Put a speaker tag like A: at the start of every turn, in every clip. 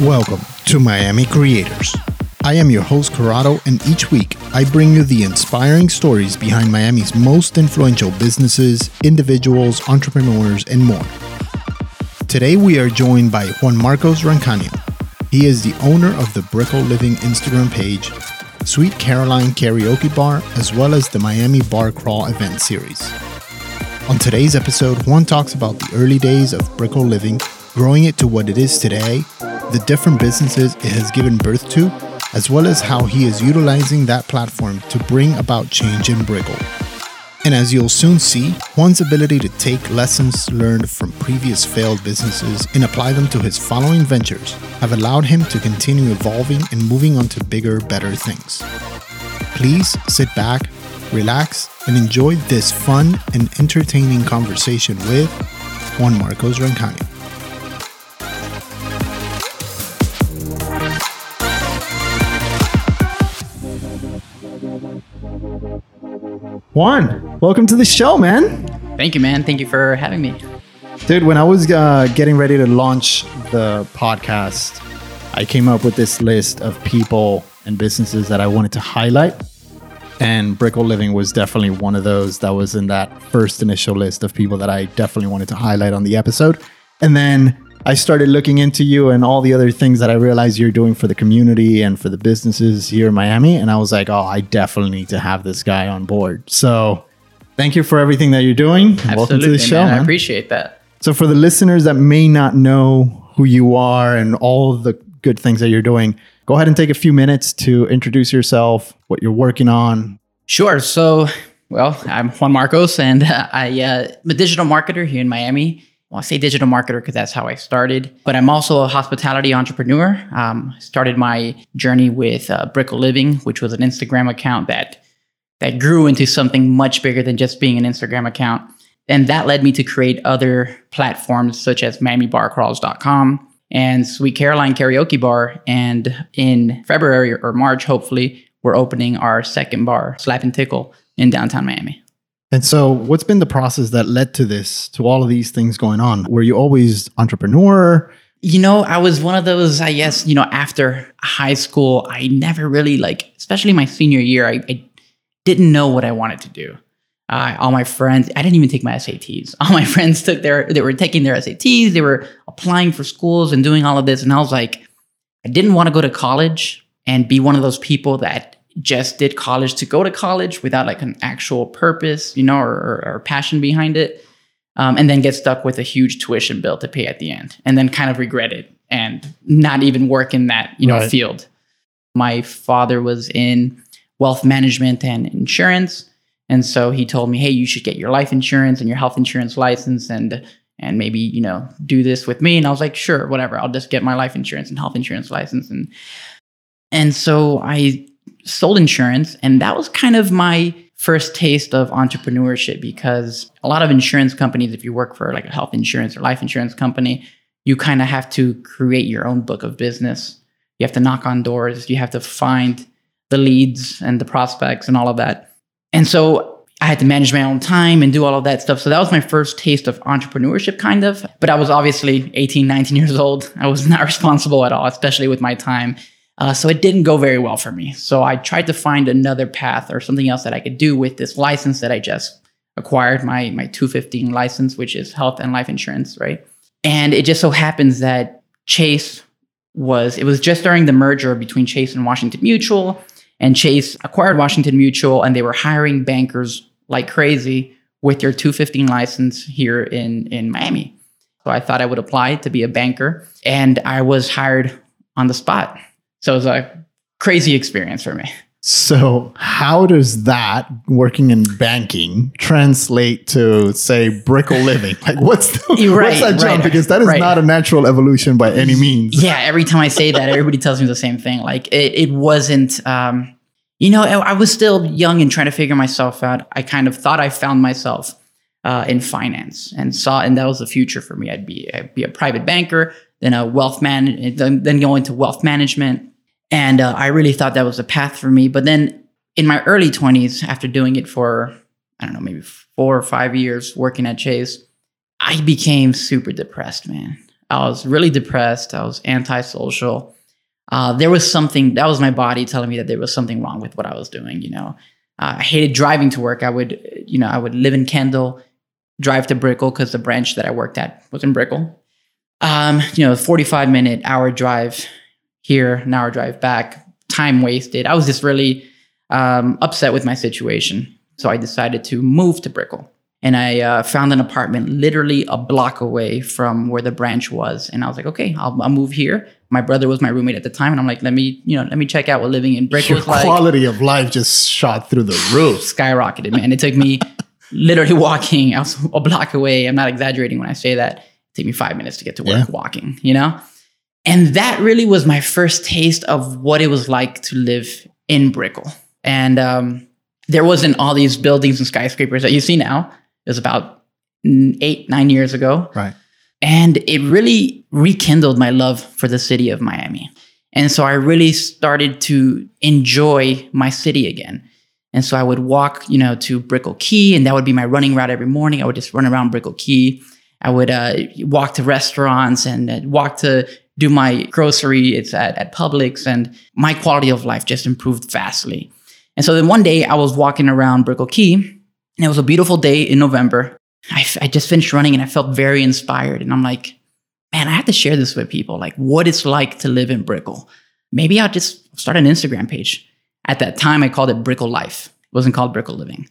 A: Welcome to Miami Creators. I am your host, Corrado, and each week I bring you the inspiring stories behind Miami's most influential businesses, individuals, entrepreneurs, and more. Today we are joined by Juan Marcos Rancanio. He is the owner of the Brickell Living Instagram page, Sweet Caroline Karaoke Bar, as well as the Miami Bar Crawl event series. On today's episode, Juan talks about the early days of Brickell Living, growing it to what it is today, the different businesses it has given birth to, as well as how he is utilizing that platform to bring about change in Brickell. And as you'll soon see, Juan's ability to take lessons learned from previous failed businesses and apply them to his following ventures have allowed him to continue evolving and moving on to bigger, better things. Please sit back, relax, and enjoy this fun and entertaining conversation with Juan Marcos Rancani. Juan, welcome to the show, man.
B: Thank you, man. Thank you for having me.
A: Dude, when I was uh, getting ready to launch the podcast, I came up with this list of people and businesses that I wanted to highlight. And Brickell Living was definitely one of those that was in that first initial list of people that I definitely wanted to highlight on the episode. And then I started looking into you and all the other things that I realized you're doing for the community and for the businesses here in Miami. And I was like, oh, I definitely need to have this guy on board. So thank you for everything that you're doing.
B: Absolutely,
A: Welcome to the show.
B: man. I appreciate that.
A: So, for the listeners that may not know who you are and all the good things that you're doing, go ahead and take a few minutes to introduce yourself, what you're working on.
B: Sure. So, well, I'm Juan Marcos, and uh, I, uh, I'm a digital marketer here in Miami. Well, I say digital marketer because that's how I started, but I'm also a hospitality entrepreneur. Um, started my journey with uh, Brickell Living, which was an Instagram account that that grew into something much bigger than just being an Instagram account. And that led me to create other platforms such as MiamiBarCrawls.com and Sweet Caroline Karaoke Bar. And in February or March, hopefully, we're opening our second bar, Slap and Tickle, in downtown Miami.
A: And so, what's been the process that led to this, to all of these things going on? Were you always entrepreneur?
B: You know, I was one of those, I guess, you know, after high school, I never really like, especially my senior year, I, I didn't know what I wanted to do. Uh, all my friends, I didn't even take my SATs. All my friends took their, they were taking their SATs, they were applying for schools and doing all of this. And I was like, I didn't want to go to college and be one of those people that just did college to go to college without like an actual purpose, you know, or, or, or passion behind it. Um, and then get stuck with a huge tuition bill to pay at the end and then kind of regret it and not even work in that, you know,
A: Right.
B: field. My father was in wealth management and insurance. And so he told me, hey, you should get your life insurance and your health insurance license and and maybe, you know, do this with me. And I was like, sure, whatever. I'll just get my life insurance and health insurance license. And and so I sold insurance, and that was kind of my first taste of entrepreneurship because a lot of insurance companies, if you work for like a health insurance or life insurance company, you kind of have to create your own book of business. You have to knock on doors, you have to find the leads and the prospects and all of that. And so I had to manage my own time and do all of that stuff. So that was my first taste of entrepreneurship, kind of. But I was obviously 18, 19 years old. I was not responsible at all, especially with my time. Uh, so it didn't go very well for me. So I tried to find another path or something else that I could do with this license that I just acquired, my my 215 license, which is health and life insurance, right? And it just so happens that Chase was it was just during the merger between Chase and Washington Mutual, and Chase acquired Washington Mutual, and they were hiring bankers like crazy with your 215 license here in in Miami. So I thought I would apply to be a banker, and I was hired on the spot. So it was a crazy experience for me.
A: So, how does that working in banking translate to, say, Brickell Living? Like, what's the,
B: You're
A: what's
B: right,
A: that jump?
B: right,
A: because that is
B: right.
A: not a natural evolution by any means.
B: Yeah, every time I say that, everybody tells me the same thing. Like it, it wasn't. Um, you know, I, was still young and trying to figure myself out. I kind of thought I found myself uh, in finance and saw, and that was the future for me. I'd be I'd be a private banker, then a wealth man, then, go into wealth management, and uh, I really thought that was a path for me. But then in my early twenties, after doing it for I don't know, maybe four or five years working at Chase, I became super depressed, man. I was really depressed. I was antisocial. Uh, there was something that was my body telling me that there was something wrong with what I was doing. You know, uh, I hated driving to work. I would, you know, I would live in Kendall, drive to Brickell because the branch that I worked at was in Brickell. Um, you know, 45 minute hour drive here, an hour drive back, time wasted. I was just really um, upset with my situation. So I decided to move to Brickell. And I uh, found an apartment literally a block away from where the branch was. And I was like, okay, I'll, I'll, move here. My brother was my roommate at the time. And I'm like, let me, you know, let me check out what living in Brickell is like.
A: quality of life just shot through the roof.
B: Skyrocketed, man. It took me literally walking. I was a block away. I'm not exaggerating when I say that. It took me five minutes to get to work yeah. walking, you know? And that really was my first taste of what it was like to live in Brickell. And um, there wasn't all these buildings and skyscrapers that you see now. It was about eight, nine years ago.
A: Right.
B: And it really rekindled my love for the city of Miami. And so I really started to enjoy my city again. And so I would walk, you know, to Brickell Key, and that would be my running route every morning. I would just run around Brickell Key. I would uh, walk to restaurants and uh, walk to do my grocery. It's at, at Publix, and my quality of life just improved vastly. And so then one day I was walking around Brickell Key, and it was a beautiful day in November. I, I just finished running and I felt very inspired. And I'm like, man, I have to share this with people, like what it's like to live in Brickell. Maybe I'll just start an Instagram page. At that time, I called it Brickell Life. It wasn't called Brickell Living.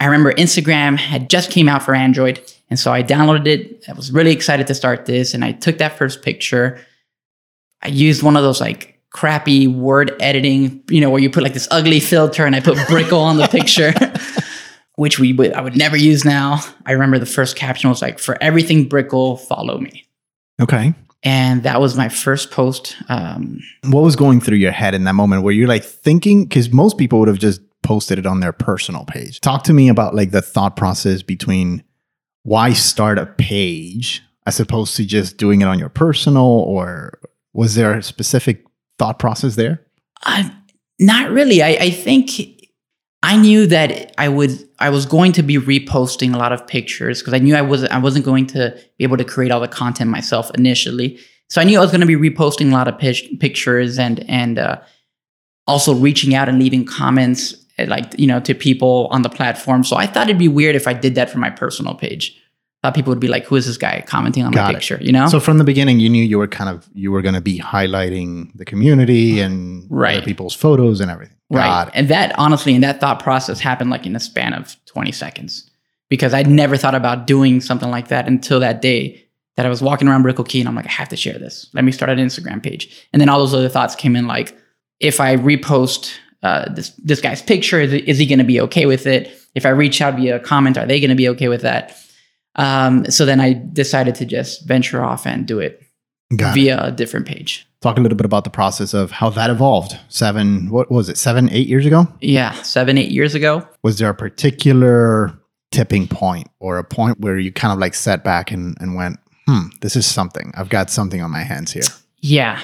B: I remember Instagram had just came out for Android. And so I downloaded it. I was really excited to start this. And I took that first picture. I used one of those like crappy word editing, you know, where you put like this ugly filter and I put Brickell on the picture, which we would I would never use now. I remember the first caption was like, "For everything Brickell, follow me."
A: Okay.
B: And that was my first post. Um,
A: what was going through your head in that moment? Were you like thinking? Because most people would have just posted it on their personal page. Talk to me about like the thought process between why start a page as opposed to just doing it on your personal, or was there a specific thought process there?
B: Uh, not really. I, I think I knew that I would I was going to be reposting a lot of pictures because I knew I wasn't I wasn't going to be able to create all the content myself initially. So I knew I was going to be reposting a lot of pictures and and uh, also reaching out and leaving comments eh, like you know to people on the platform. So I thought it'd be weird if I did that for my personal page thought people would be like, "Who is this guy commenting on Got my picture?" You know.
A: So from the beginning, you knew you were kind of you were going to be highlighting the community and
B: right.
A: people's photos and everything.
B: Right. And that honestly, and that thought process happened like in a span of twenty seconds because I'd never thought about doing something like that until that day that I was walking around Brickell Key and I'm like, I have to share this. Let me start an Instagram page. And then all those other thoughts came in like, if I repost uh, this this guy's picture, is, is he going to be okay with it? If I reach out via a comment, are they going to be okay with that? Um, so then I decided to just venture off and do it Got via it. a different page.
A: Talk a little bit about the process of how that evolved. Seven, what was it, seven, eight years ago?
B: Yeah, seven, eight years ago.
A: Was there a particular tipping point or a point where you kind of like sat back and, and went, hmm, this is something. I've got something on my hands here.
B: Yeah.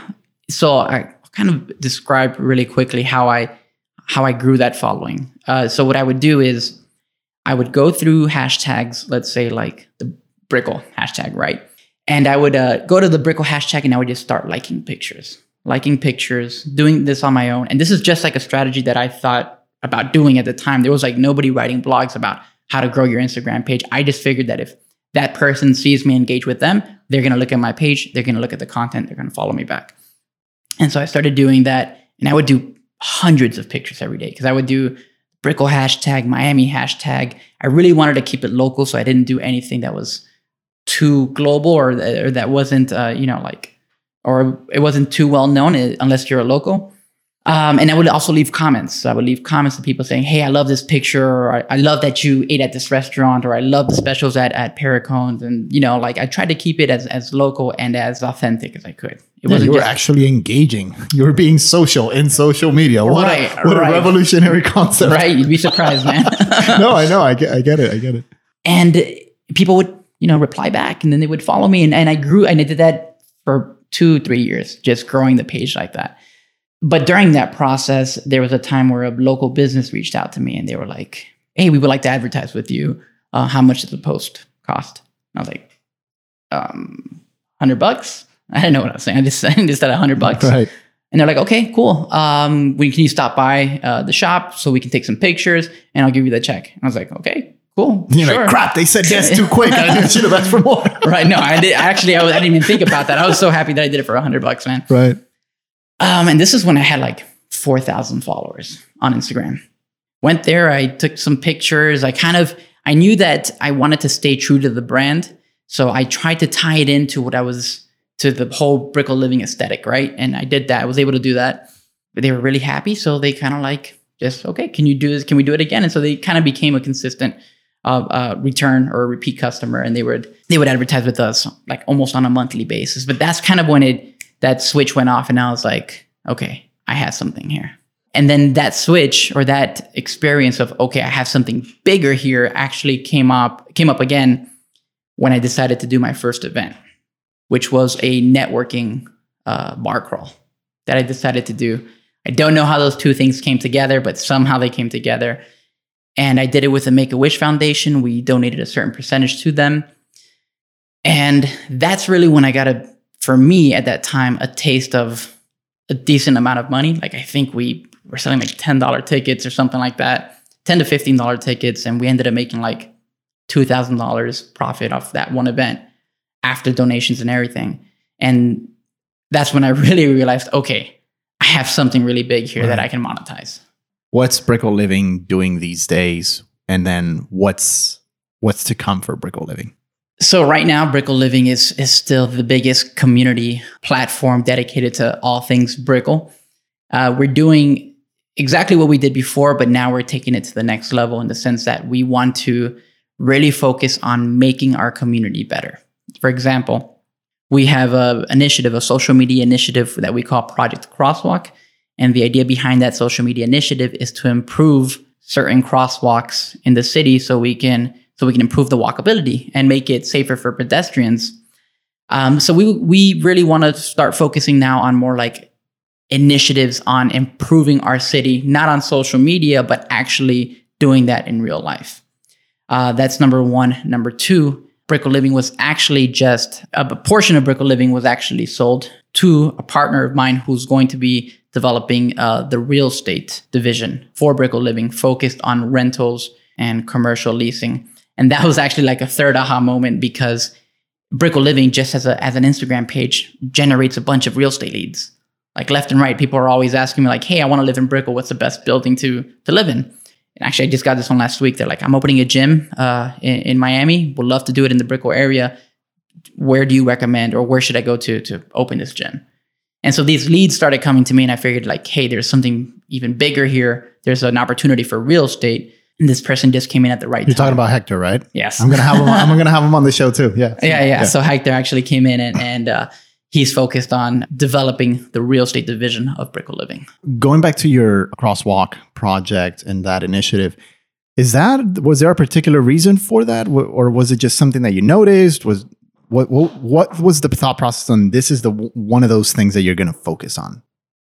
B: So I kind of describe really quickly how I how I grew that following. Uh, so what I would do is I would go through hashtags, let's say like the Brickell hashtag, right? And I would uh, go to the Brickell hashtag and I would just start liking pictures, liking pictures, doing this on my own. And this is just like a strategy that I thought about doing at the time. There was like nobody writing blogs about how to grow your Instagram page. I just figured that if that person sees me engage with them, they're going to look at my page, they're going to look at the content, they're going to follow me back. And so I started doing that and I would do hundreds of pictures every day because I would do Brickell hashtag, Miami hashtag. I really wanted to keep it local, so I didn't do anything that was too global or, or that wasn't, uh, you know, like, or it wasn't too well known uh, unless you're a local. Um, and I would also leave comments. So I would leave comments to people saying, "Hey, I love this picture," or "I, I love that you ate at this restaurant," or "I love the specials at at Perricones." And you know, like I tried to keep it as as local and as authentic as I could.
A: It yeah, you were actually engaging. You were being social in social media. What, right, a, what right. a revolutionary concept.
B: Right. You'd be surprised, man.
A: no, I know. I get, I get it. I get it.
B: And people would, you know, reply back and then they would follow me. And, and I grew and I did that for two, three years, just growing the page like that. But during that process, there was a time where a local business reached out to me and they were like, "Hey, we would like to advertise with you. Uh, how much does the post cost?" And I was like, um, hundred bucks. I didn't know what I was saying. I just, I just said hundred bucks.
A: Right.
B: And they're like, okay, cool. Um, when can you stop by uh, the shop so we can take some pictures and I'll give you the check? And I was like, okay, cool.
A: You're
B: sure.
A: like, crap, they said yes too quick. I should have asked for more.
B: right. No, I did. Actually, I, was, I didn't even think about that. I was so happy that I did it for a hundred bucks, man.
A: Right.
B: Um, and this is when I had like 4,000 followers on Instagram. Went there, I took some pictures. I kind of, I knew that I wanted to stay true to the brand. So I tried to tie it into what I was, to the whole Brickell Living aesthetic, right? And I did that. I was able to do that. But they were really happy. So they kind of like, just, okay, can you do this? Can we do it again? And so they kind of became a consistent uh, return or repeat customer. And they would, they would advertise with us like almost on a monthly basis. But that's kind of when it, that switch went off and I was like, okay, I have something here. And then that switch or that experience of okay, I have something bigger here actually came up came up again when I decided to do my first event, which was a networking uh, bar crawl that I decided to do. I don't know how those two things came together, but somehow they came together. And I did it with the Make a Wish Foundation. We donated a certain percentage to them. And that's really when I got a, for me at that time, a taste of a decent amount of money. Like I think we were selling like $10 tickets or something like that, 10 to $15 tickets. And we ended up making like $2,000 profit off that one event after donations and everything. And that's when I really realized, okay, I have something really big here right. that I can monetize.
A: What's Brickell Living doing these days? And then what's what's to come for Brickell Living?
B: So right now, Brickell Living is is still the biggest community platform dedicated to all things Brickell. Uh, we're doing exactly what we did before, but now we're taking it to the next level in the sense that we want to really focus on making our community better. For example, we have a initiative, a social media initiative that we call Project Crosswalk, and the idea behind that social media initiative is to improve certain crosswalks in the city so we can so we can improve the walkability and make it safer for pedestrians. Um, so we we really want to start focusing now on more like initiatives on improving our city, not on social media, but actually doing that in real life. Uh, that's number one. Number two, Brickell Living was actually just a portion of Brickell Living was actually sold to a partner of mine who's going to be developing uh, the real estate division for Brickell Living, focused on rentals and commercial leasing. And that was actually like a third aha moment because Brickell Living, just as a as an Instagram page, generates a bunch of real estate leads. Like left and right, people are always asking me, like, hey, I want to live in Brickell. What's the best building to to live in? And actually, I just got this one last week. They're like, I'm opening a gym uh, in, in Miami. Would love to do it in the Brickell area. Where do you recommend, or where should I go to to open this gym? And so these leads started coming to me, and I figured, like, hey, there's something even bigger here. There's an opportunity for real estate. And this person just came in at the right time.
A: You're talking about Hector, right?
B: Yes.
A: I'm gonna have him. I'm gonna have him on the show too. Yeah.
B: yeah, yeah, So Hector actually came in and, and uh, he's focused on developing the real estate division of Brickell Living.
A: Going back to your crosswalk project and that initiative, is that was there a particular reason for that, or was it just something that you noticed? Was what what, what was the thought process on this? Is the one of those things that you're going to focus on?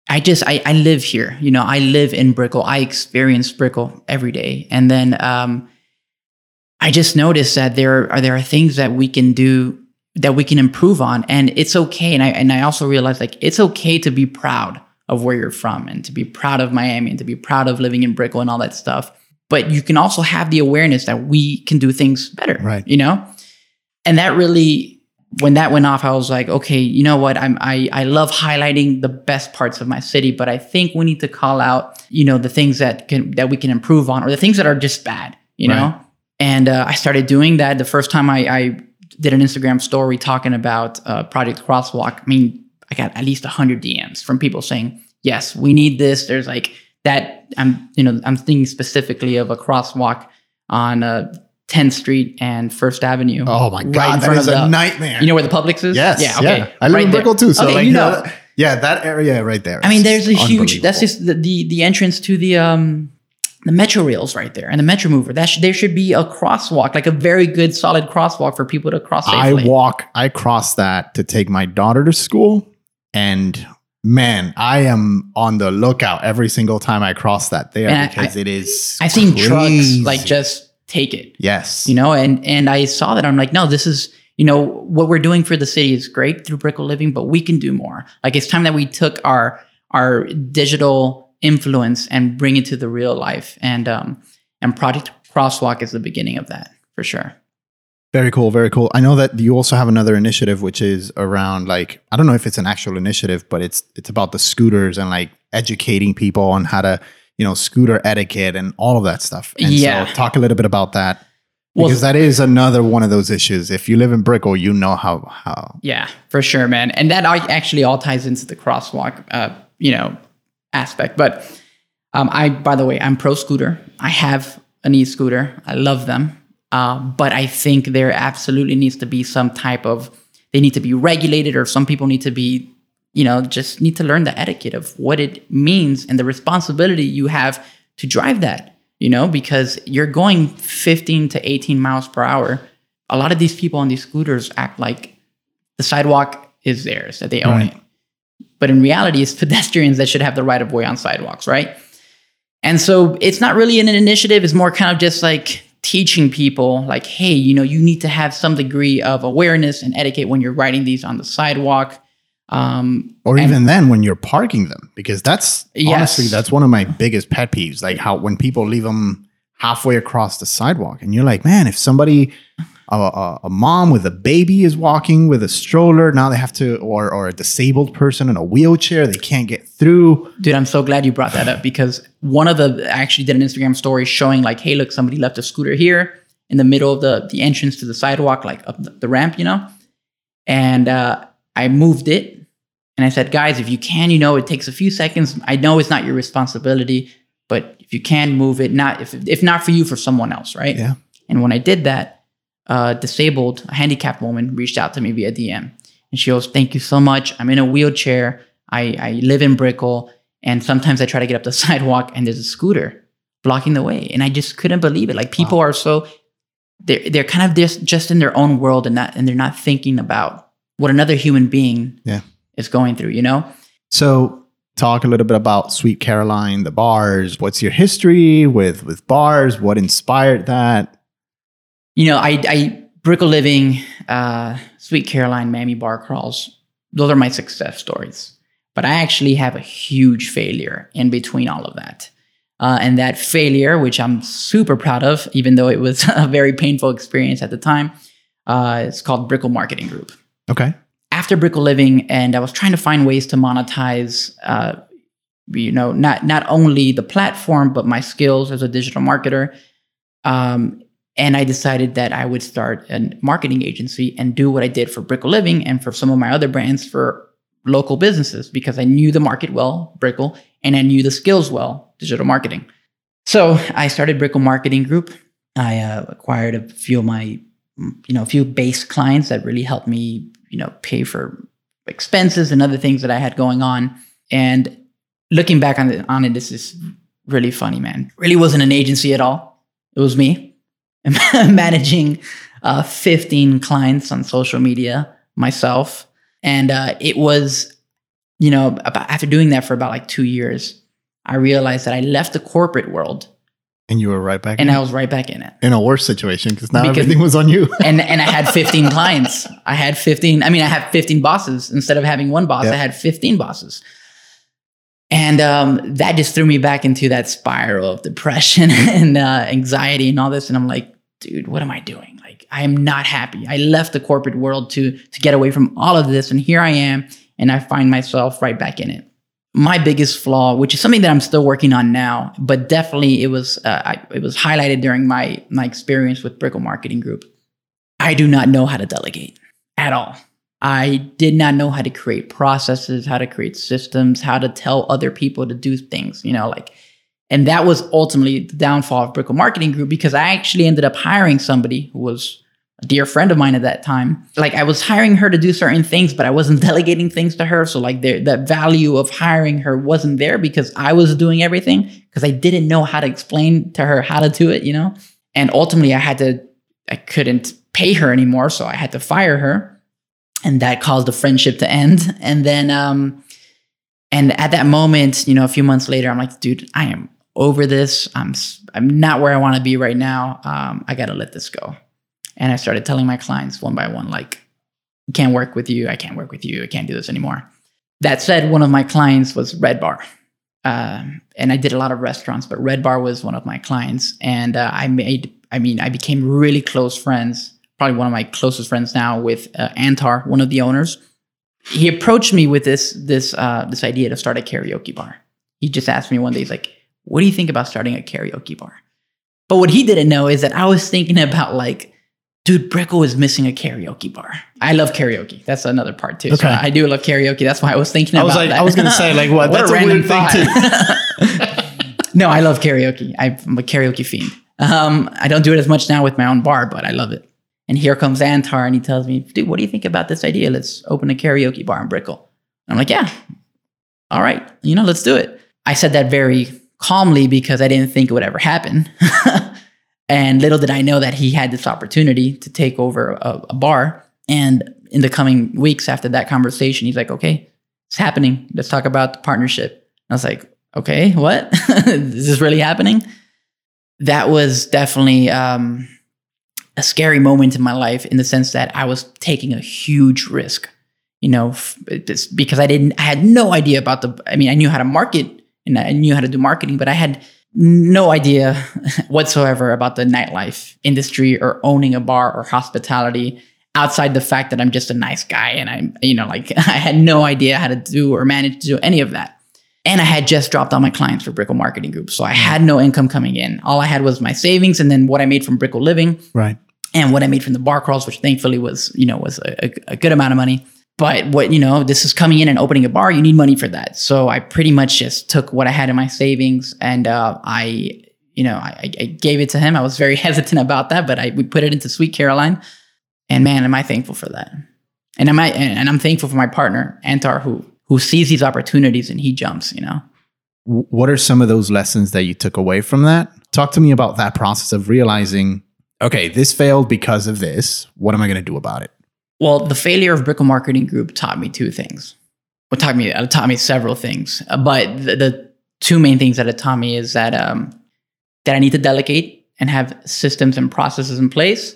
B: I just I, I live here. You know, I live in Brickell. I experience Brickell every day, and then um, I just noticed that there are there are things that we can do that we can improve on, and it's okay. And I and I also realized like it's okay to be proud of where you're from, and to be proud of Miami, and to be proud of living in Brickell and all that stuff. But you can also have the awareness that we can do things better,
A: right?
B: You know, and that really when that went off, I was like, okay, you know what? I'm I I love highlighting the best parts of my city, but I think we need to call out, you know, the things that can that we can improve on, or the things that are just bad, you right. know. And uh, I started doing that. The first time I, I did an Instagram story talking about uh, Project Crosswalk, I mean, I got at least hundred DMs from people saying, "Yes, we need this." There's like that. I'm you know I'm thinking specifically of a crosswalk on. Uh, 10th Street and First Avenue.
A: Oh my god, right in front that is of the, a nightmare.
B: You know where the Publix is?
A: Yes.
B: Yeah. Okay. Yeah.
A: I live right in Brickell too, so
B: okay,
A: like
B: you know,
A: yeah, that area right there.
B: I mean, there's a huge. That's just the, the the entrance to the um the metro rails right there and the metro mover. That there should be a crosswalk, like a very good solid crosswalk for people to cross safely.
A: I walk. I cross that to take my daughter to school, and man, I am on the lookout every single time I cross that there
B: And I-
A: because it is.
B: I think trucks
A: crazy.
B: like just take it.
A: yes,
B: you know and and i saw that i'm like no this is you know what we're doing for the city is great through brickell living but we can do more like it's time that we took our our digital influence and bring it to the real life and um and project crosswalk is the beginning of that for sure
A: Very cool, very cool. I know that you also have another initiative which is around like I don't know if it's an actual initiative, but it's it's about the scooters and like educating people on how to, you know, scooter etiquette and all of that stuff. And
B: Yeah.
A: so talk a little bit about that.
B: Well-
A: Because that is another one of those issues. If you live in Brickell, you know how how
B: yeah for sure man and that actually all ties into the crosswalk uh you know aspect but um i by the way i'm pro scooter i have an e-scooter i love them uh, but I think there absolutely needs to be some type of they need to be regulated, or some people need to be, you know, just need to learn the etiquette of what it means and the responsibility you have to drive that. You know, because you're going 15 to 18 miles per hour. A lot of these people on these scooters act like the sidewalk is theirs, that they own
A: Right.
B: it. But in reality, it's pedestrians that should have the right of way on sidewalks, right? And so it's not really an initiative, it's more kind of just like teaching people, like, hey, you know, you need to have some degree of awareness and etiquette when you're riding these on the sidewalk. Um,
A: or
B: And-
A: even then when you're parking them because that's
B: Yes.
A: honestly that's one of my biggest pet peeves like how when people leave them halfway across the sidewalk and you're like man if somebody a, a, a mom with a baby is walking with a stroller now they have to or or a disabled person in a wheelchair they can't get through
B: dude, I'm so glad you brought that up because one of the I actually did an Instagram story showing like, hey, look, somebody left a scooter here in the middle of the the entrance to the sidewalk, like up the, the ramp, you know. And uh, I moved it, and I said, guys, if you can, you know, it takes a few seconds. I know it's not your responsibility, but if you can move it, not if if not for you, for someone else, right?
A: Yeah.
B: And when I did that, uh, disabled, a handicapped woman reached out to me via DM, and she goes, "Thank you so much. I'm in a wheelchair. I, I live in Brickell, and sometimes I try to get up the sidewalk, and there's a scooter blocking the way, and I just couldn't believe it. Like people are so they're they're kind of just just in their own world, and not and they're not thinking about what another human being
A: Yeah.
B: Is going through. You know?
A: so talk a little bit about sweet caroline the bars what's your history with with bars what inspired that
B: you know, I, I Brickell Living, uh, Sweet Caroline, Miami Bar Crawls, those are my success stories. But I actually have a huge failure in between all of that. Uh, and that failure, which I'm super proud of, even though it was a very painful experience at the time, uh, it's called Brickell Marketing Group.
A: okay
B: After Brickell Living, and I was trying to find ways to monetize, uh, you know, not not only the platform but my skills as a digital marketer. Um, and I decided that I would start a marketing agency and do what I did for Brickell Living and for some of my other brands for local businesses because I knew the market well, Brickell, and I knew the skills well, digital marketing. So I started Brickell Marketing Group. I uh, acquired a few of my, you know, a few base clients that really helped me, you know, pay for expenses and other things that I had going on. And looking back on it, on it, this is really funny, man. Really wasn't an agency at all. It was me managing uh, 15 clients on social media myself. And uh, it was, you know, about, after doing that for about like two years, I realized that I left the corporate world
A: and you were right back
B: and
A: in,
B: I was right back in it.
A: in a worse situation because now
B: Because-
A: everything was on you
B: And and I had 15 clients. I had 15. I mean, I had 15 bosses instead of having one boss.
A: Yeah.
B: I had 15 bosses. And um, that just threw me back into that spiral of depression and uh, anxiety and all this. And I'm like, dude, what am I doing? Like, I am not happy. I left the corporate world to to get away from all of this, and here I am, and I find myself right back in it. My biggest flaw, which is something that I'm still working on now, but definitely it was uh, I, it was highlighted during my my experience with Brickell Marketing Group. I do not know how to delegate at all. I did not know how to create processes, how to create systems, how to tell other people to do things, you know, like, and that was ultimately the downfall of Brickell Marketing Group because I actually ended up hiring somebody who was dear friend of mine at that time. Like, I was hiring her to do certain things, but I wasn't delegating things to her. So, like, the, that value of hiring her wasn't there because I was doing everything because I didn't know how to explain to her how to do it, you know? And ultimately, I had to, I couldn't pay her anymore. So I had to fire her and that caused the friendship to end. And then, um, And at that moment, you know, a few months later, I'm like, dude, I am over this. I'm I'm not where I want to be right now. Um, I got to let this go. And I started telling my clients one by one, like, can't work with you. I can't work with you. I can't do this anymore. That said, one of my clients was Red Bar. Um, and I did a lot of restaurants, but Red Bar was one of my clients. And uh, I made, I mean, I became really close friends, probably one of my closest friends now with uh, Antar, one of the owners. He approached me with this, this, uh, this idea to start a karaoke bar. He just asked me one day, he's like, what do you think about starting a karaoke bar? But what he didn't know is that I was thinking about like dude, Brickell is missing a karaoke bar. I love karaoke. That's another part too. Okay. So I do love karaoke. That's why I was thinking
A: I was
B: like,
A: that. I was gonna say, like, what? what that's a, a weird thing too.
B: no, I love karaoke. I'm a karaoke fiend. Um, I don't do it as much now with my own bar, but I love it. And here comes Antar, and he tells me, dude, what do you think about this idea? Let's open a karaoke bar in Brickell. I'm like, yeah, all right, you know, let's do it. I said that very calmly because I didn't think it would ever happen. And little did I know that he had this opportunity to take over a, a bar. And in the coming weeks after that conversation, he's like, okay, it's happening. Let's talk about the partnership. I was like, okay, what? Is this really happening? That was definitely um, a scary moment in my life in the sense that I was taking a huge risk, you know, because I didn't, I had no idea about the, I mean, I knew how to market and I knew how to do marketing, but I had no idea whatsoever about the nightlife industry or owning a bar or hospitality outside the fact that I'm just a nice guy and I'm, you know, like I had no idea how to do or manage to do any of that. And I had just dropped all my clients for Brickell Marketing Group. So I had no income coming in. All I had was my savings and then what I made from Brickell Living.
A: Right.
B: And what I made from the bar crawls, which thankfully was, you know, was a, a good amount of money. But what, you know, this is coming in and opening a bar, you need money for that. So I pretty much just took what I had in my savings and uh, I, you know, I, I, gave it to him. I was very hesitant about that, but I we put it into Sweet Caroline. And man, am I thankful for that. And am I and I'm thankful for my partner, Antar, who who sees these opportunities and he jumps, you know.
A: What are some of those lessons that you took away from that? Talk to me about that process of realizing, okay, this failed because of this. What am I going to do about it?
B: Well, the failure of Brickell Marketing Group taught me two things. Well, taught me it taught me several things, uh, but the, the, two main things that it taught me is that um, that I need to delegate and have systems and processes in place,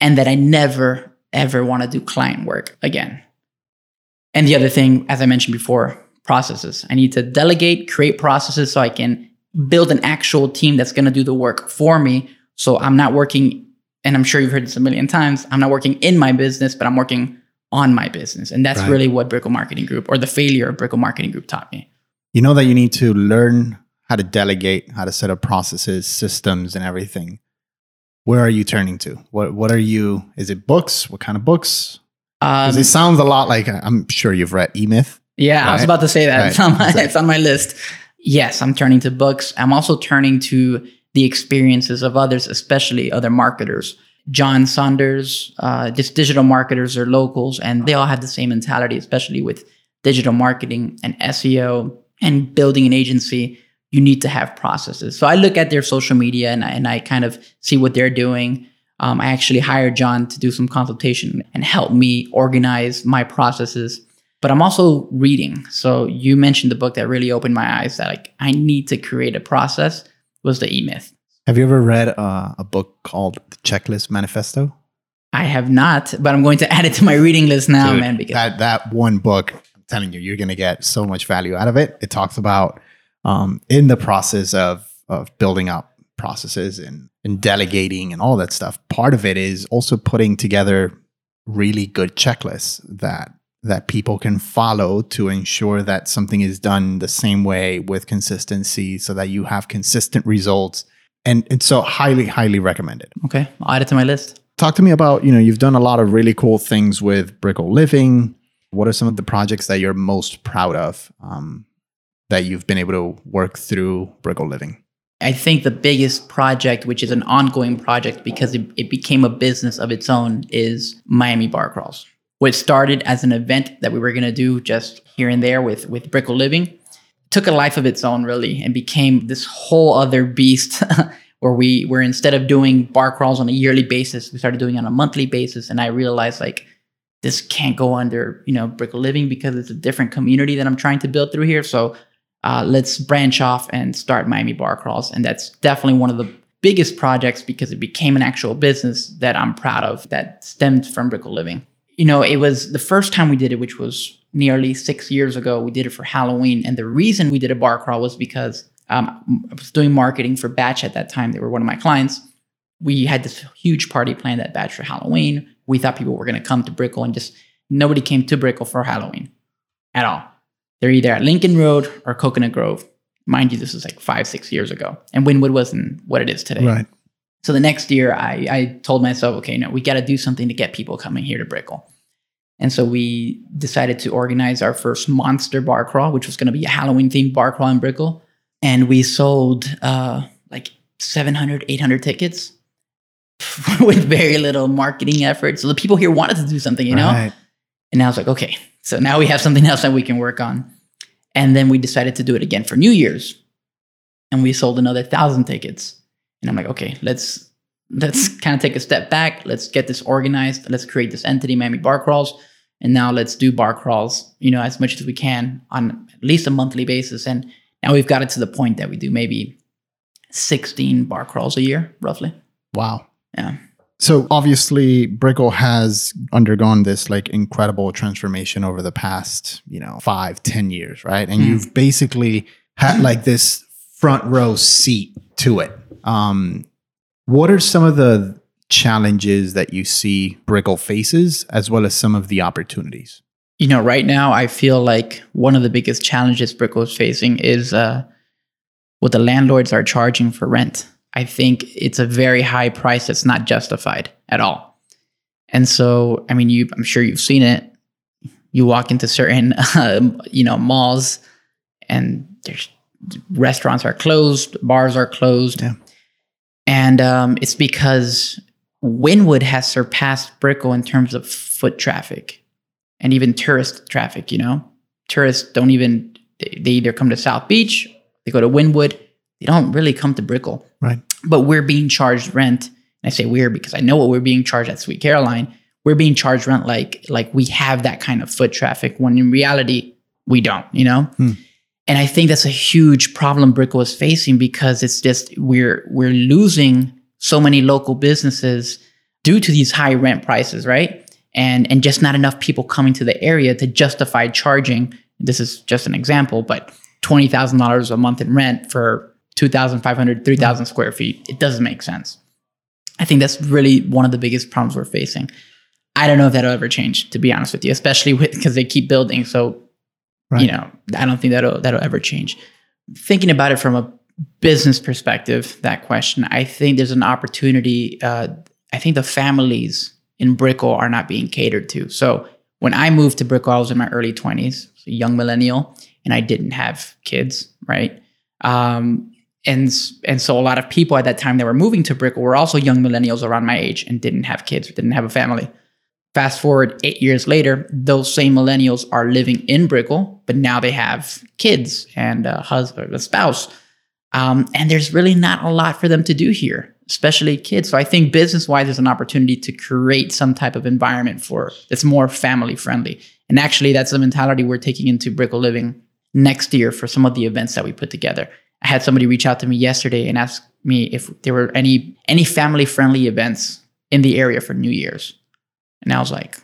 B: and that I never ever want to do client work again. And the other thing, as I mentioned before, processes. I need to delegate, create processes so I can build an actual team that's going to do the work for me. So I'm not working and I'm sure you've heard this a million times, I'm not working in my business, but I'm working on my business. And that's right. really what Brickell Marketing Group or the failure of Brickell Marketing Group taught me.
A: You know that you need to learn how to delegate, how to set up processes, systems, and everything. Where are you turning to? What What are you? Is it books? What kind of books? Um, it sounds a lot like I'm sure you've read E Myth.
B: Yeah, right? I was about to say that. Right. It's, on my, it's on my list. Yes, I'm turning to books. I'm also turning to the experiences of others, especially other marketers. John Saunders, uh, just digital marketers or locals, and they all have the same mentality, especially with digital marketing and SEO and building an agency. You need to have processes. So I look at their social media and I, and I kind of see what they're doing. Um, I actually hired John to do some consultation and help me organize my processes. But I'm also reading. So you mentioned the book that really opened my eyes that like I need to create a process was the E Myth.
A: Have you ever read uh, a book called The Checklist Manifesto?
B: I have not, but I'm going to add it to my reading list now, Dude, man.
A: Because that that one book, I'm telling you, you're going to get so much value out of it. It talks about um, in the process of of building up processes and and delegating and all that stuff. Part of it is also putting together really good checklists that that people can follow to ensure that something is done the same way with consistency so that you have consistent results. And it's so highly highly recommended.
B: Okay i'll add it to my list.
A: Talk to me about you know you've done a lot of really cool things with brickell living. What are some of the projects that you're most proud of um, that you've been able to work through brickell living?
B: I think the biggest project, which is an ongoing project because it, it became a business of its own, is Miami Bar Crawls what started as an event that we were going to do just here and there with with Brickell Living took a life of its own really and became this whole other beast where we were instead of doing bar crawls on a yearly basis we started doing on a monthly basis and i realized like this can't go under, you know, Brickell Living because it's a different community that I'm trying to build through here. So uh, let's branch off and start Miami Bar Crawls. And that's definitely one of the biggest projects because it became an actual business that I'm proud of that stemmed from Brickell Living. You know, it was the first time we did it, which was nearly six years ago. We did it for Halloween. And the reason we did a bar crawl was because um, I was doing marketing for Batch at that time. They were one of my clients. We had this huge party planned at Batch for Halloween. We thought people were going to come to Brickell and just nobody came to Brickell for Halloween at all. They're either at Lincoln Road or Coconut Grove. Mind you, this was like five, six years ago. And Wynwood wasn't what it is today.
A: Right.
B: So the next year, I, I told myself, okay, no, we got to do something to get people coming here to Brickell. And so we decided to organize our first monster bar crawl, which was going to be a Halloween themed bar crawl in Brickell. And we sold uh, like 700, 800 tickets with very little marketing effort. So the people here wanted to do something, you know?
A: Right.
B: And I was like, okay, so now we have something else that we can work on. And then we decided to do it again for New Year's. And we sold another thousand tickets. And I'm like, okay, let's let's kind of take a step back. Let's get this organized. Let's create this entity, Miami Bar Crawls. And now let's do bar crawls, you know, as much as we can on at least a monthly basis. And now we've got it to the point that we do maybe 16 bar crawls a year, roughly.
A: Wow.
B: Yeah.
A: So obviously, Brickell has undergone this like incredible transformation over the past, you know, five, ten years, right? And
B: Mm.
A: you've basically had like this front row seat to it. Um, what are some of the challenges that you see Brickell faces, as well as some of the opportunities?
B: You know, right now I feel like one of the biggest challenges Brickell is facing is uh, what the landlords are charging for rent. I think it's a very high price that's not justified at all. And so, I mean, you, I'm sure you've seen it. You walk into certain, um, you know, malls, and there's restaurants are closed, bars are closed,
A: Yeah.
B: And um, it's because Wynwood has surpassed Brickell in terms of foot traffic and even tourist traffic. You know, tourists don't even they, they either come to South Beach, they go to Wynwood, they don't really come to Brickell.
A: Right.
B: But we're being charged rent. And I say we're because I know what we're being charged at Sweet Caroline. We're being charged rent like like we have that kind of foot traffic when in reality we don't. You know.
A: Hmm.
B: And I think that's a huge problem Brickell is facing because it's just we're we're losing so many local businesses due to these high rent prices, right? And and just not enough people coming to the area to justify charging. This is just an example, but twenty thousand dollars a month in rent for 2,500, 3,000 square feet. It doesn't make sense. I think that's really one of the biggest problems we're facing. I don't know if that'll ever change, to be honest with you, especially with because they keep building. So
A: Right.
B: you know, I don't think that'll that'll ever change. Thinking about it from a business perspective, that question, I think there's an opportunity. Uh, I think the families in Brickell are not being catered to. So when I moved to Brickell, I was in my early 20s, a young millennial, and I didn't have kids, right? Um, and and so a lot of people at that time that were moving to Brickell were also young millennials around my age and didn't have kids, didn't have a family. Fast forward eight years later, those same millennials are living in Brickell, but now they have kids and a husband, a spouse. Um, and there's really not a lot for them to do here, especially kids. So I think business wise, there's an opportunity to create some type of environment for that's more family friendly. And actually, that's the mentality we're taking into Brickell Living next year for some of the events that we put together. I had somebody reach out to me yesterday and ask me if there were any any family friendly events in the area for New Year's. And I was like,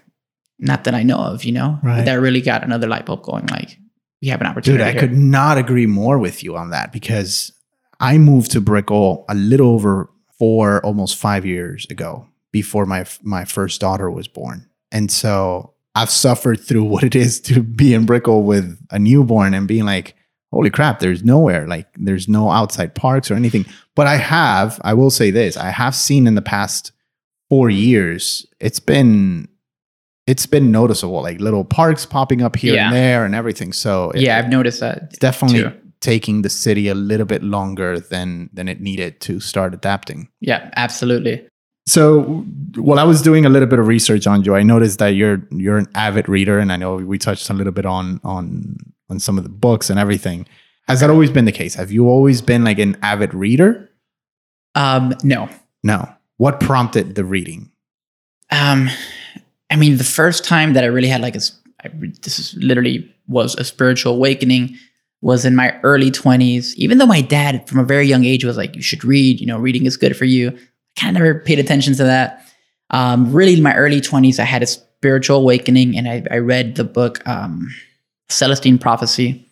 B: not that I know of, you know?
A: Right.
B: But that really got another light bulb going. Like, we have an opportunity.
A: Dude, I
B: here.
A: could not agree more with you on that because I moved to Brickell a little over four, almost five years ago before my my first daughter was born. And so I've suffered through what it is to be in Brickell with a newborn and being like, holy crap, there's nowhere. Like there's no outside parks or anything. But I have, I will say this, I have seen in the past four years, it's been it's been noticeable, like little parks popping up here
B: Yeah.
A: and there and everything. So it-
B: yeah, I've noticed that.
A: it's definitely
B: too.
A: taking the city a little bit longer than than it needed to start adapting.
B: Yeah, absolutely.
A: So while I was doing a little bit of research on you, I noticed that you're you're an avid reader, and I know we touched a little bit on on on some of the books and everything. Has that always been the case? Have you always been like an avid reader?
B: Um, no.
A: No. What prompted the reading?
B: Um, I mean, the first time that I really had like a, I, this is literally was a spiritual awakening was in my early 20s. Even though my dad from a very young age was like, you should read, you know, reading is good for you. I kind of never paid attention to that. Um, really, in my early 20s, I had a spiritual awakening and I, I read the book um, Celestine Prophecy.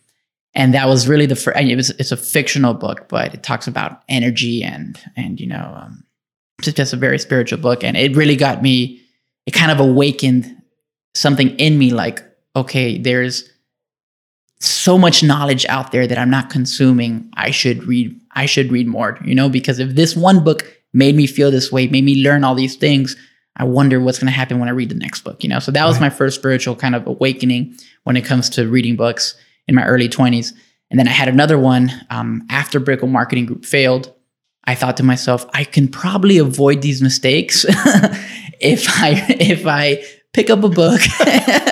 B: And that was really the first, it was, it's a fictional book, but it talks about energy and, and, you know, um, it's just a very spiritual book. And it really got me, it kind of awakened something in me like, okay, there's so much knowledge out there that I'm not consuming. I should read, I should read more, you know, because if this one book made me feel this way, made me learn all these things, I wonder what's going to happen when I read the next book, you know? So that was my first spiritual kind of awakening when it comes to reading books in my early 20s. And then I had another one um, after Brickell Marketing Group failed. I thought to myself, I can probably avoid these mistakes if I if I pick up a book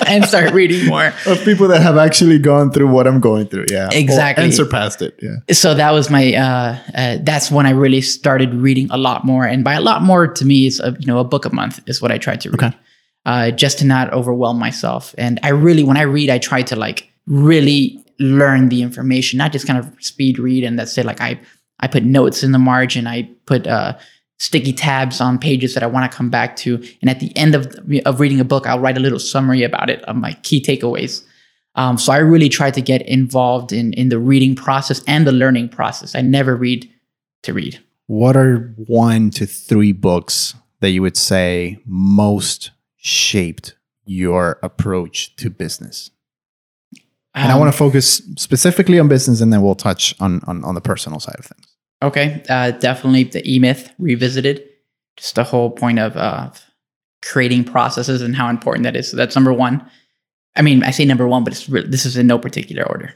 B: and start reading more
A: of people that have actually gone through what I'm going through. Yeah,
B: exactly,
A: or, and surpassed it. Yeah.
B: So that was my. Uh, uh, that's when I really started reading a lot more, and by a lot more to me is a, you know a book a month is what I tried to read, okay. uh, just to not overwhelm myself. And I really, when I read, I try to like really learn the information, not just kind of speed read and that's it. Like I, I put notes in the margin. I put uh, sticky tabs on pages that I want to come back to. And at the end of, of reading a book, I'll write a little summary about it of my key takeaways. Um, so I really try to get involved in, in the reading process and the learning process. I never read to read.
A: What are one to three books that you would say most shaped your approach to business? And I want to um, focus specifically on business, and then we'll touch on on, on the personal side of things.
B: Okay, uh, definitely the E Myth revisited. Just the whole point of uh, creating processes and how important that is. So that's number one. I mean, I say number one, but it's really, this is in no particular order.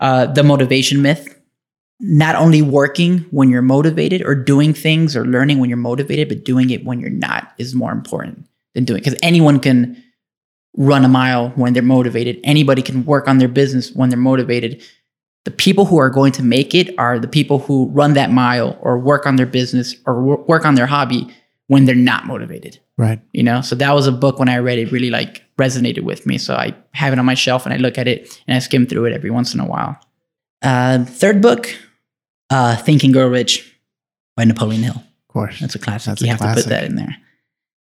B: Uh, the motivation myth. Not only working when you're motivated or doing things or learning when you're motivated, but doing it when you're not is more important than doing because anyone can run a mile when they're motivated. Anybody can work on their business when they're motivated the people who are going to make it are the people who run that mile or work on their business or work on their hobby when they're not motivated.
A: Right.
B: You know, so that was a book when I read it really like resonated with me. So I have it on my shelf and I look at it and I skim through it every once in a while. Uh, third book, uh, Think and Grow Rich by Napoleon Hill.
A: Of course.
B: That's a classic. That's you a have classic. to put that in there.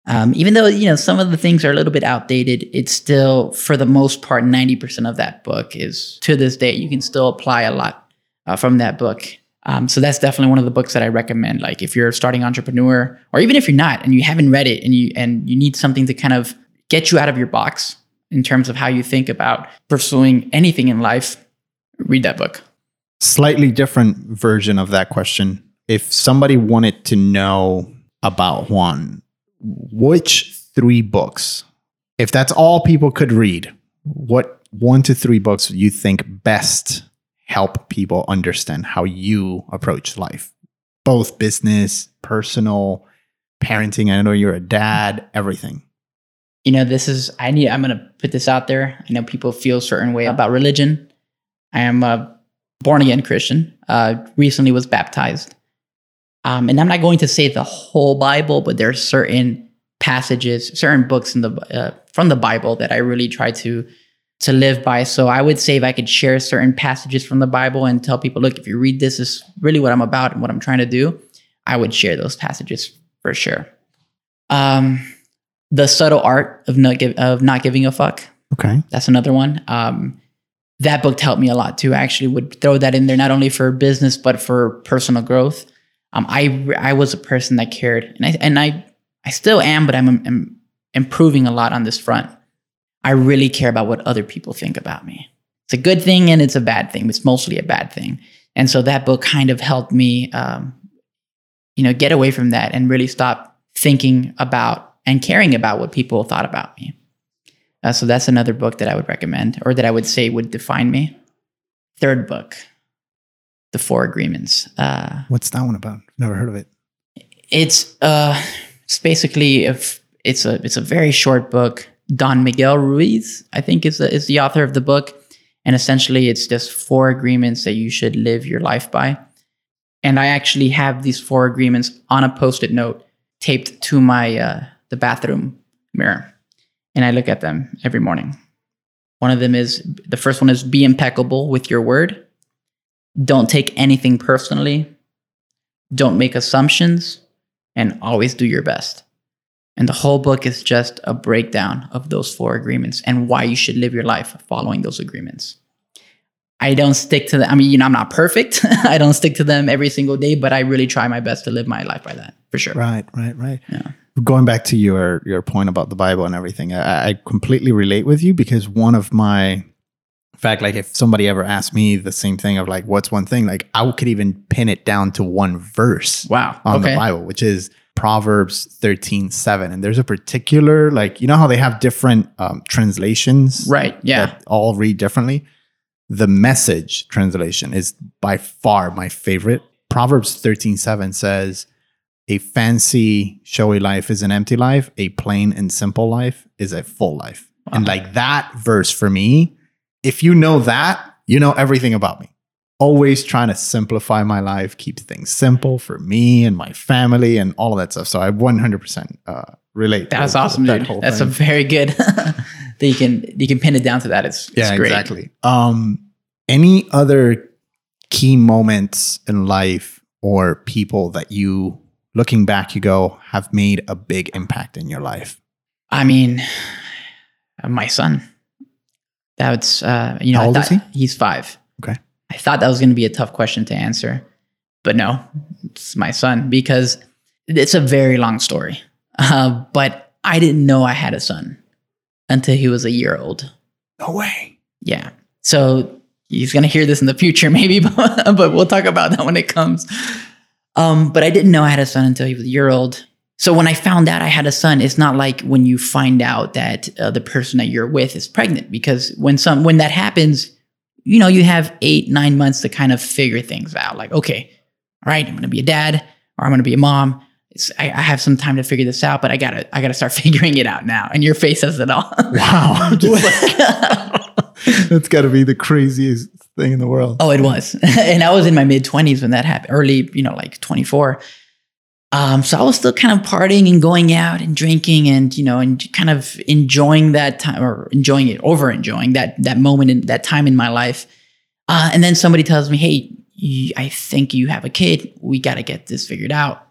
B: Um, even though you know some of the things are a little bit outdated, it's still for the most part ninety percent of that book is to this day you can still apply a lot uh, from that book. Um, so that's definitely one of the books that I recommend. Like if you're a starting entrepreneur, or even if you're not and you haven't read it and you and you need something to kind of get you out of your box in terms of how you think about pursuing anything in life, read that book.
A: Slightly different version of that question. If somebody wanted to know about Juan, which three books, if that's all people could read, what one to three books you think best help people understand how you approach life, both business, personal, parenting? I know you're a dad, everything.
B: You know, this is, I need, I'm going to put this out there. I know people feel a certain way about religion. I am a born again Christian, uh, recently was baptized. Um, and I'm not going to say the whole Bible, but there are certain passages, certain books in the uh, from the Bible that I really try to to live by. So I would say if I could share certain passages from the Bible and tell people, look, if you read this, is really what I'm about and what I'm trying to do. I would share those passages for sure. Um, the subtle art of not give, of not giving a fuck.
A: Okay,
B: that's another one. Um, that book helped me a lot too. I actually would throw that in there not only for business but for personal growth um, I I was a person that cared, and I and I I still am, but I'm, I'm improving a lot on this front. I really care about what other people think about me. It's a good thing and it's a bad thing. It's mostly a bad thing, and so that book kind of helped me, um, you know, get away from that and really stop thinking about and caring about what people thought about me. Uh, so that's another book that I would recommend, or that I would say would define me. Third book, the Four Agreements.
A: Uh, What's that one about? Never heard of it.
B: It's uh, it's basically if it's a it's a very short book. Don Miguel Ruiz, I think, is the, is the author of the book, and essentially it's just four agreements that you should live your life by. And I actually have these four agreements on a post-it note taped to my uh, the bathroom mirror. and I look at them every morning. One of them is the first one is be impeccable with your word. Don't take anything personally. Don't make assumptions and always do your best. And the whole book is just a breakdown of those four agreements and why you should live your life following those agreements. I don't stick to them. I mean, you know, I'm not perfect. I don't stick to them every single day, but I really try my best to live my life by that for sure.
A: Right, right, right.
B: Yeah.
A: Going back to your your point about the Bible and everything, I, I completely relate with you because one of my in fact, like if somebody ever asked me the same thing of like, what's one thing? Like I could even pin it down to one verse
B: Wow.
A: on
B: okay.
A: the Bible, which is Proverbs 13, 7. And there's a particular, like, you know how they have different um, translations
B: Right. Yeah.
A: that all read differently? The message translation is by far my favorite. Proverbs 13, 7 says, A fancy, showy life is an empty life, a plain and simple life is a full life. And like that verse for me, if you know that, you know everything about me. Always trying to simplify my life, keep things simple for me and my family and all of that stuff. So I 100% uh, relate.
B: That's awesome,
A: that
B: dude. That's a very good that you can you can pin it down to that. It's, it's
A: yeah,
B: great.
A: exactly. Um, any other key moments in life or people that you, looking back, you go have made a big impact in your life?
B: I mean, my son. That's uh, you know,
A: How old is
B: thought- He's five.
A: Okay.
B: I thought that was going to be a tough question to answer, but no, it's my son because it's a very long story. Uh, but I didn't know I had a son until he was a year old.
A: No way.
B: Yeah. So he's going to hear this in the future, maybe, but, but we'll talk about that when it comes. Um, but I didn't know I had a son until he was a year old. So when I found out I had a son, it's not like when you find out that uh, the person that you're with is pregnant, because when some when that happens, you know you have eight nine months to kind of figure things out. Like, okay, all right, I'm going to be a dad or I'm going to be a mom. It's, I, I have some time to figure this out, but I gotta I gotta start figuring it out now. And your face says it all.
A: Wow. That's got to be the craziest thing in the world.
B: Oh, it was. and I was in my mid 20s when that happened, early, you know, like 24. Um, so I was still kind of partying and going out and drinking and, you know, and kind of enjoying that time or enjoying it, over enjoying that, that moment in that time in my life. Uh, and then somebody tells me, Hey, you, I think you have a kid. We got to get this figured out.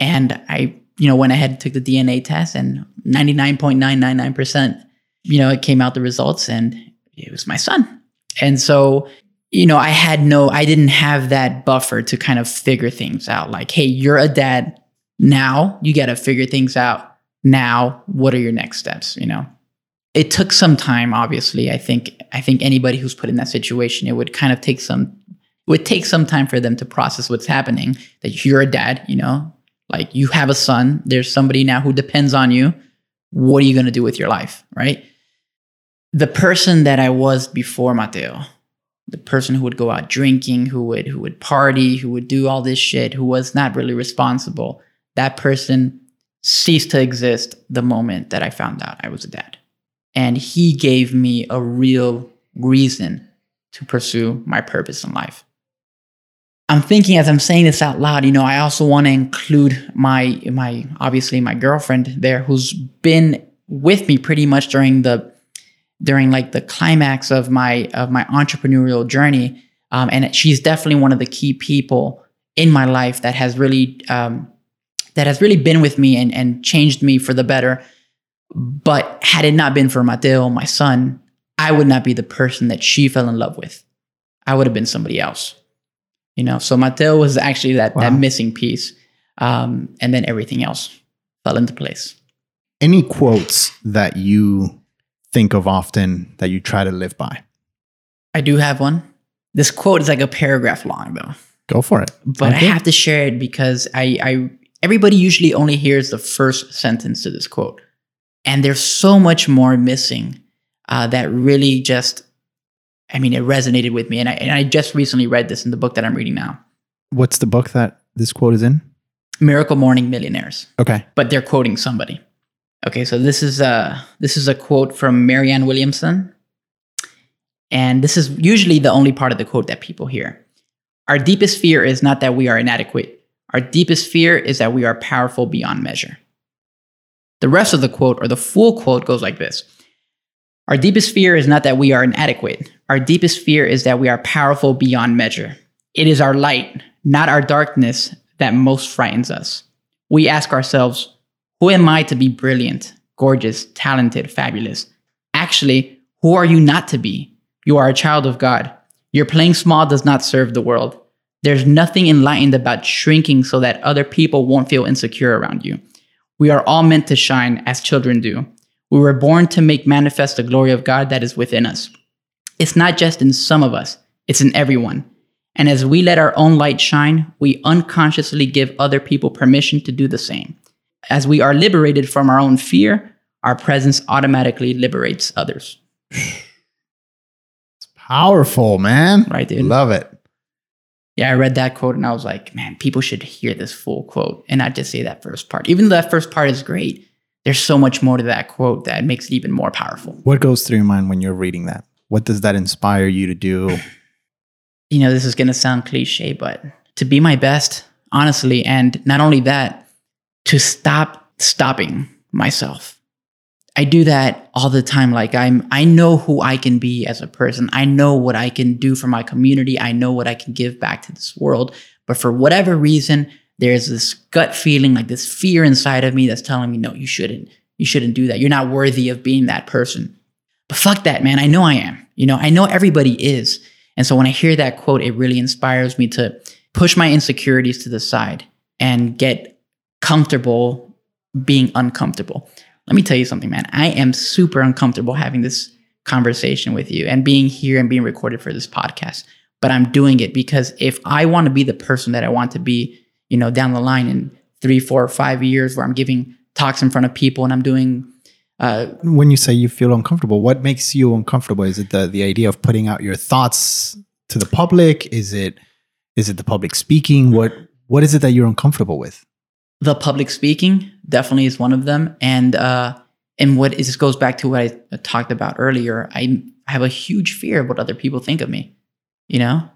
B: And I, you know, went ahead and took the DNA test and 99.999%, you know, it came out the results and it was my son. And so, you know, I had no, I didn't have that buffer to kind of figure things out. Like, hey, you're a dad now. You got to figure things out now. What are your next steps? You know, it took some time. Obviously, I think, I think anybody who's put in that situation, it would kind of take some, it would take some time for them to process what's happening. That you're a dad. You know, like you have a son. There's somebody now who depends on you. What are you going to do with your life? Right. The person that I was before Mateo, the person who would go out drinking, who would who would party, who would do all this shit, who was not really responsible, that person ceased to exist the moment that I found out I was a dad. And he gave me a real reason to pursue my purpose in life. I'm thinking as I'm saying this out loud, you know, I also want to include my my obviously my girlfriend there who's been with me pretty much during the during like the climax of my of my entrepreneurial journey um, and she's definitely one of the key people in my life that has really um, that has really been with me and, and changed me for the better. But had it not been for mateo my son i would not be the person that she fell in love with. I would have been somebody else you know? So mateo was actually that that missing piece um, and then everything else fell into place.
A: Any quotes that you think of often that you try to live by?
B: i do have one this quote is like a paragraph long though
A: Go for it.
B: but
A: Okay.
B: I have to share it because I, I everybody usually only hears the first sentence to this quote, and there's so much more missing uh, that really just, I mean, it resonated with me, and I and I just recently read this in the book that I'm reading now,
A: What's the book that this quote is in?
B: Miracle Morning Millionaires,
A: Okay.
B: but they're quoting somebody. Okay, so this is a this is a quote from Marianne Williamson, and this is usually the only part of the quote that people hear. Our deepest fear is not that we are inadequate. Our deepest fear is that we are powerful beyond measure. The rest of the quote, or the full quote, goes like this Our deepest fear is not that we are inadequate. Our deepest fear is that we are powerful beyond measure. It is our light, not our darkness, that most frightens us. We ask ourselves, Who am I to be brilliant, gorgeous, talented, fabulous? Actually, who are you not to be? You are a child of God. Your playing small does not serve the world. There's nothing enlightened about shrinking so that other people won't feel insecure around you. We are all meant to shine as children do. We were born to make manifest the glory of God that is within us. It's not just in some of us, it's in everyone. And as we let our own light shine, we unconsciously give other people permission to do the same. As we are liberated from our own fear, our presence automatically liberates others.
A: It's powerful, man.
B: Right, dude?
A: Love it.
B: Yeah, I read that quote and I was like, man, people should hear this full quote and not just say that first part. Even though that first part is great, there's so much more to that quote that makes it even more powerful.
A: What goes through your mind when you're reading that? What does that inspire you to do?
B: You know, this is going to sound cliche, but to be my best, honestly, and not only that, to stop stopping myself. I do that all the time. Like I'm, I know who I can be as a person. I know what I can do for my community. I know what I can give back to this world. But for whatever reason, there's this gut feeling, like this fear inside of me that's telling me, no, you shouldn't. You shouldn't do that. You're not worthy of being that person. But fuck that, man. I know I am. You know, I know everybody is. And so when I hear that quote, it really inspires me to push my insecurities to the side and get comfortable being uncomfortable. Let me tell you something, man. I am super uncomfortable having this conversation with you and being here and being recorded for this podcast. But I'm doing it because if I want to be the person that I want to be, you know, down the line in three, four, five years where I'm giving talks in front of people and I'm doing uh,
A: when you say you feel uncomfortable, what makes you uncomfortable? Is it the the idea of putting out your thoughts to the public? Is it is it the public speaking? What what is it that you're uncomfortable with?
B: The public speaking definitely is one of them. And uh and what is this goes back to what i talked about earlier. I have a huge fear of what other people think of me you know?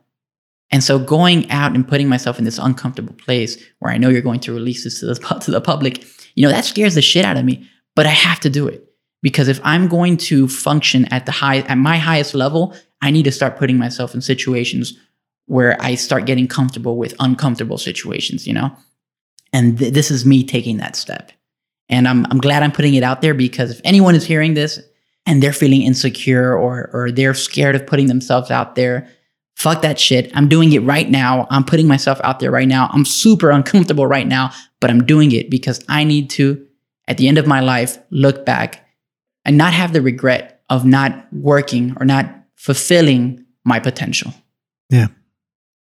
B: And so going out and putting myself in this uncomfortable place where i know you're going to release this to the, to the public you know that scares the shit out of me. But i have to do it. Because if i'm going to function at the high at my highest level i need to start putting myself in situations where i start getting comfortable with uncomfortable situations you know and th- this is me taking that step. And I'm, I'm glad I'm putting it out there because if anyone is hearing this and they're feeling insecure or, or they're scared of putting themselves out there, fuck that shit. I'm doing it right now. I'm putting myself out there right now. I'm super uncomfortable right now, but I'm doing it because I need to, at the end of my life, look back and not have the regret of not working or not fulfilling my potential.
A: Yeah.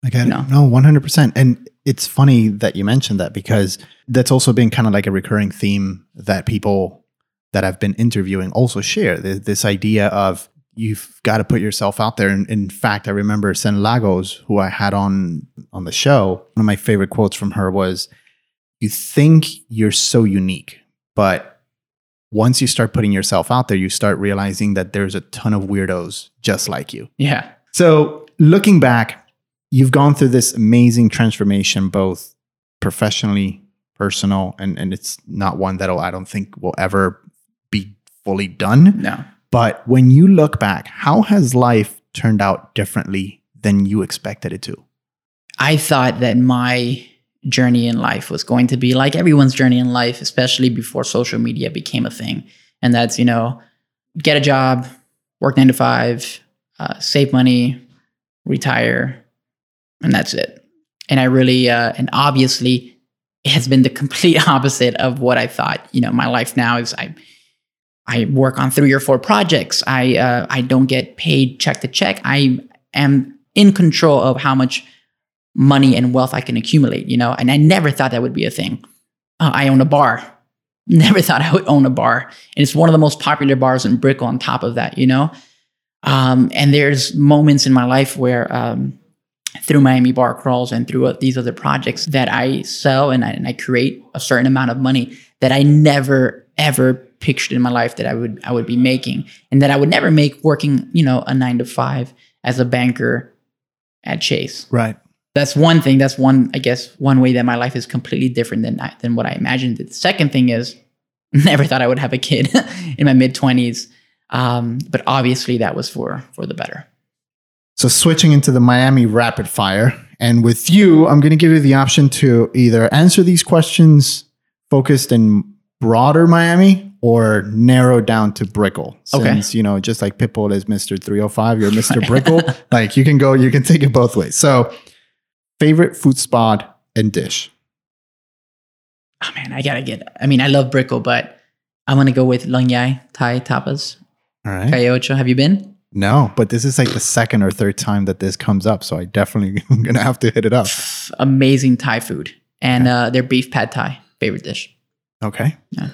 A: I get
B: No.
A: it. No, 100%. And it's funny that you mentioned that because that's also been kind of like a recurring theme that people that I've been interviewing also share Th- this idea of you've got to put yourself out there. And in fact, I remember Sen Lagos, who I had on on the show. One of my favorite quotes from her was, "You think you're so unique, but once you start putting yourself out there, you start realizing that there's a ton of weirdos just like you."
B: Yeah.
A: So, looking back, you've gone through this amazing transformation, both professionally, personal, and, and it's not one that'll, I don't think, will ever be fully done.
B: No.
A: But when you look back, how has life turned out differently than you expected it to?
B: I thought that my journey in life was going to be like everyone's journey in life, especially before social media became a thing. And that's, you know, get a job, work nine to five, uh, save money, retire, and that's it. And I really, uh, and obviously, it has been the complete opposite of what I thought. You know, my life now is I, I work on three or four projects. I, uh, I don't get paid check to check. I am in control of how much money and wealth I can accumulate, you know, and I never thought that would be a thing. Uh, I own a bar. Never thought I would own a bar. And it's one of the most popular bars in Brickell on top of that, you know? Um, and there's moments in my life where, um, through Miami Bar Crawls and through uh, these other projects that I sell and I, and I create a certain amount of money that I never ever pictured in my life that I would I would be making and that I would never make working, you know, a 9 to 5 as a banker at Chase
A: Right.
B: that's one thing. That's one, I guess, one way that my life is completely different than I, than what I imagined. The second thing is, Never thought I would have a kid in my mid 20s. Um, but obviously that was for for the better.
A: So switching into the Miami rapid fire, and with you, I'm going to give you the option to either answer these questions focused in broader Miami or narrow down to Brickell.
B: Okay.
A: Since, you know, just like Pitbull is Mr. 305, you're Mr. Brickell. like you can go, you can take it both ways. So, favorite food spot and dish.
B: Oh man, I gotta get. I mean, I love Brickell, but I'm gonna go with Lung Yai Thai tapas.
A: All right.
B: Calle Have you been?
A: No, but this is like the second or third time that this comes up. So I definitely am going to have to hit it up.
B: Amazing Thai food. And uh, their beef pad Thai, favorite dish.
A: Okay.
B: Yeah.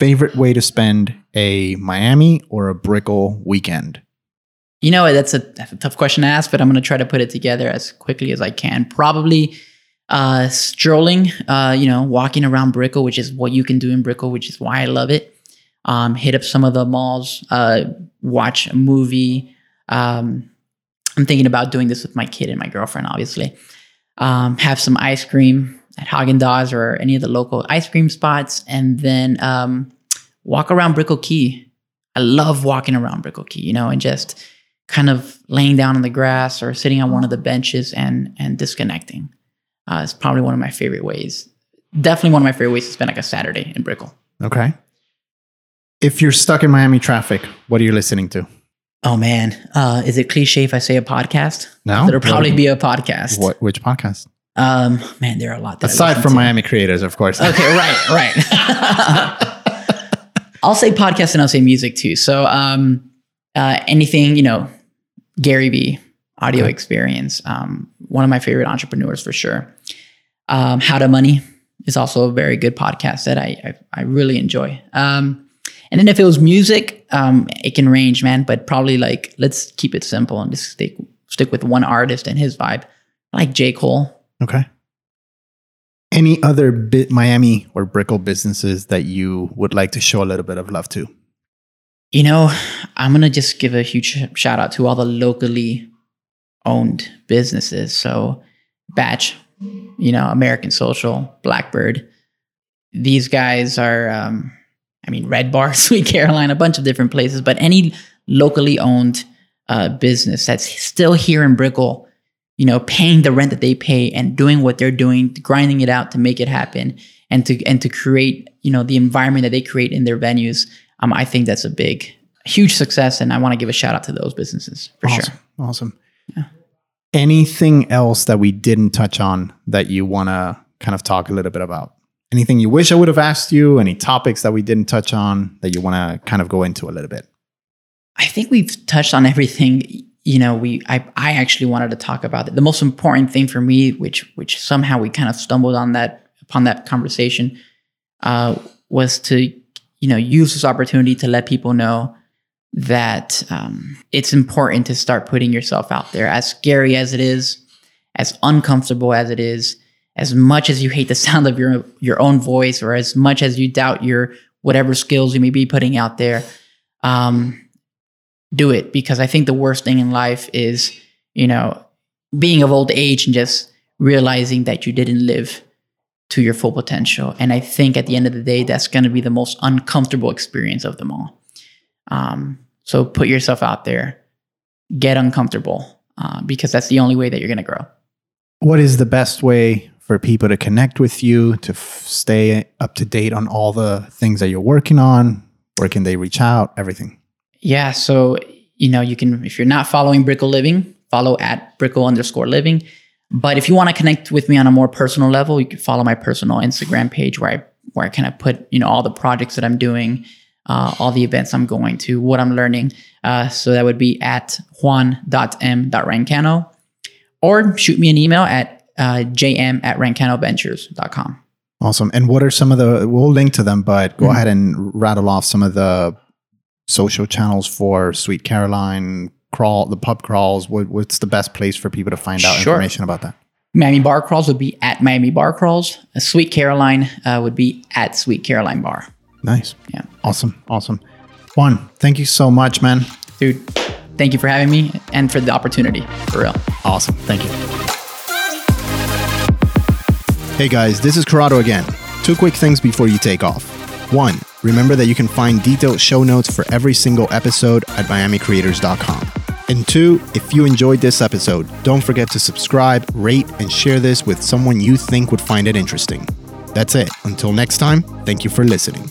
A: Favorite way to spend a Miami or a Brickell weekend?
B: You know, that's a, that's a tough question to ask, but I'm going to try to put it together as quickly as I can. Probably uh, strolling, uh, you know, walking around Brickell, which is what you can do in Brickell, which is why I love it. Um, hit up some of the malls, uh, watch a movie. Um, I'm thinking about doing this with my kid and my girlfriend, obviously. Um, have some ice cream at Haagen Dazs or any of the local ice cream spots, and then um, walk around Brickell Key. I love walking around Brickell Key, you know, and just kind of laying down on the grass or sitting on one of the benches and and disconnecting. Uh, it's probably one of my favorite ways. Definitely one of my favorite ways to spend like a Saturday in Brickell.
A: Okay. If you're stuck in Miami traffic, what are you listening to?
B: Oh man, uh, is it cliche if I say a podcast?
A: No.
B: there'll probably be a podcast.
A: What? Which podcast?
B: Um, man, there are a lot. That
A: Aside from
B: to.
A: Miami creators, of course.
B: Okay, right, right. I'll say podcast and I'll say music too. So, um, uh, anything you know, Gary Vee, audio
A: Okay.
B: experience, um, one of my favorite entrepreneurs for sure. Um, How to Money is also a very good podcast that I I, I really enjoy. Um, and then if it was music, um, it can range, man. But probably like let's keep it simple and just stick stick with one artist and his vibe. I like J Cole.
A: Okay. Any other bit Miami or Brickell businesses that you would like to show a little bit of love to?
B: You know, I'm gonna just give a huge shout out to all the locally owned businesses. So, Batch, you know, American Social, Blackbird. These guys are, um, I mean, Red Bar, Sweet Caroline, a bunch of different places, but any locally owned uh, business that's still here in Brickell, you know, paying the rent that they pay and doing what they're doing, grinding it out to make it happen, and to and to create, you know, the environment that they create in their venues. Um, I think that's a big, huge success, and I want to give a shout out to those businesses for
A: awesome.
B: sure.
A: Awesome.
B: Yeah.
A: Anything else that we didn't touch on that you want to kind of talk a little bit about? Anything you wish I would have asked you? Any topics that we didn't touch on that you want to kind of go into a little bit?
B: I think we've touched on everything. You know, we I I actually wanted to talk about it. The most important thing for me, which which somehow we kind of stumbled on that upon that conversation, uh, was to you know use this opportunity to let people know that um, it's important to start putting yourself out there. As scary as it is, as uncomfortable as it is, as much as you hate the sound of your your own voice, or as much as you doubt your whatever skills you may be putting out there. Um, do it because I think the worst thing in life is, you know, being of old age and just realizing that you didn't live to your full potential. And I think at the end of the day, that's going to be the most uncomfortable experience of them all. Um, so put yourself out there, get uncomfortable, uh, because that's the only way that you're going to grow.
A: What is the best way for people to connect with you, to f- stay up to date on all the things that you're working on? Where can they reach out? Everything.
B: Yeah. So, you know, you can, if you're not following Brickell Living, follow at Brickell underscore living. But if you want to connect with me on a more personal level, you can follow my personal Instagram page where I, where I kind of put, you know, all the projects that I'm doing, uh, all the events I'm going to, what I'm learning. Uh, so that would be at juan.m.rancano or shoot me an email at uh, jm at rancanoventures.com.
A: Awesome. And what are some of the, we'll link to them, but go
B: Mhm.
A: ahead and rattle off some of the social channels for Sweet Caroline, Crawl, the pub crawls. What, what's the best place for people to find out
B: Sure.
A: information about that?
B: Miami Bar Crawls would be at Miami Bar Crawls. Uh, Sweet Caroline uh, would be at Sweet Caroline Bar.
A: Nice.
B: Yeah.
A: Awesome. Awesome. Juan, thank you so much, man.
B: Dude, thank you for having me and for the opportunity. For real.
A: Awesome. Thank you. Hey guys, this is Corrado again. Two quick things before you take off. One, remember that you can find detailed show notes for every single episode at miamicreators.com. And two, if you enjoyed this episode, don't forget to subscribe, rate, and share this with someone you think would find it interesting. That's it. Until next time, thank you for listening.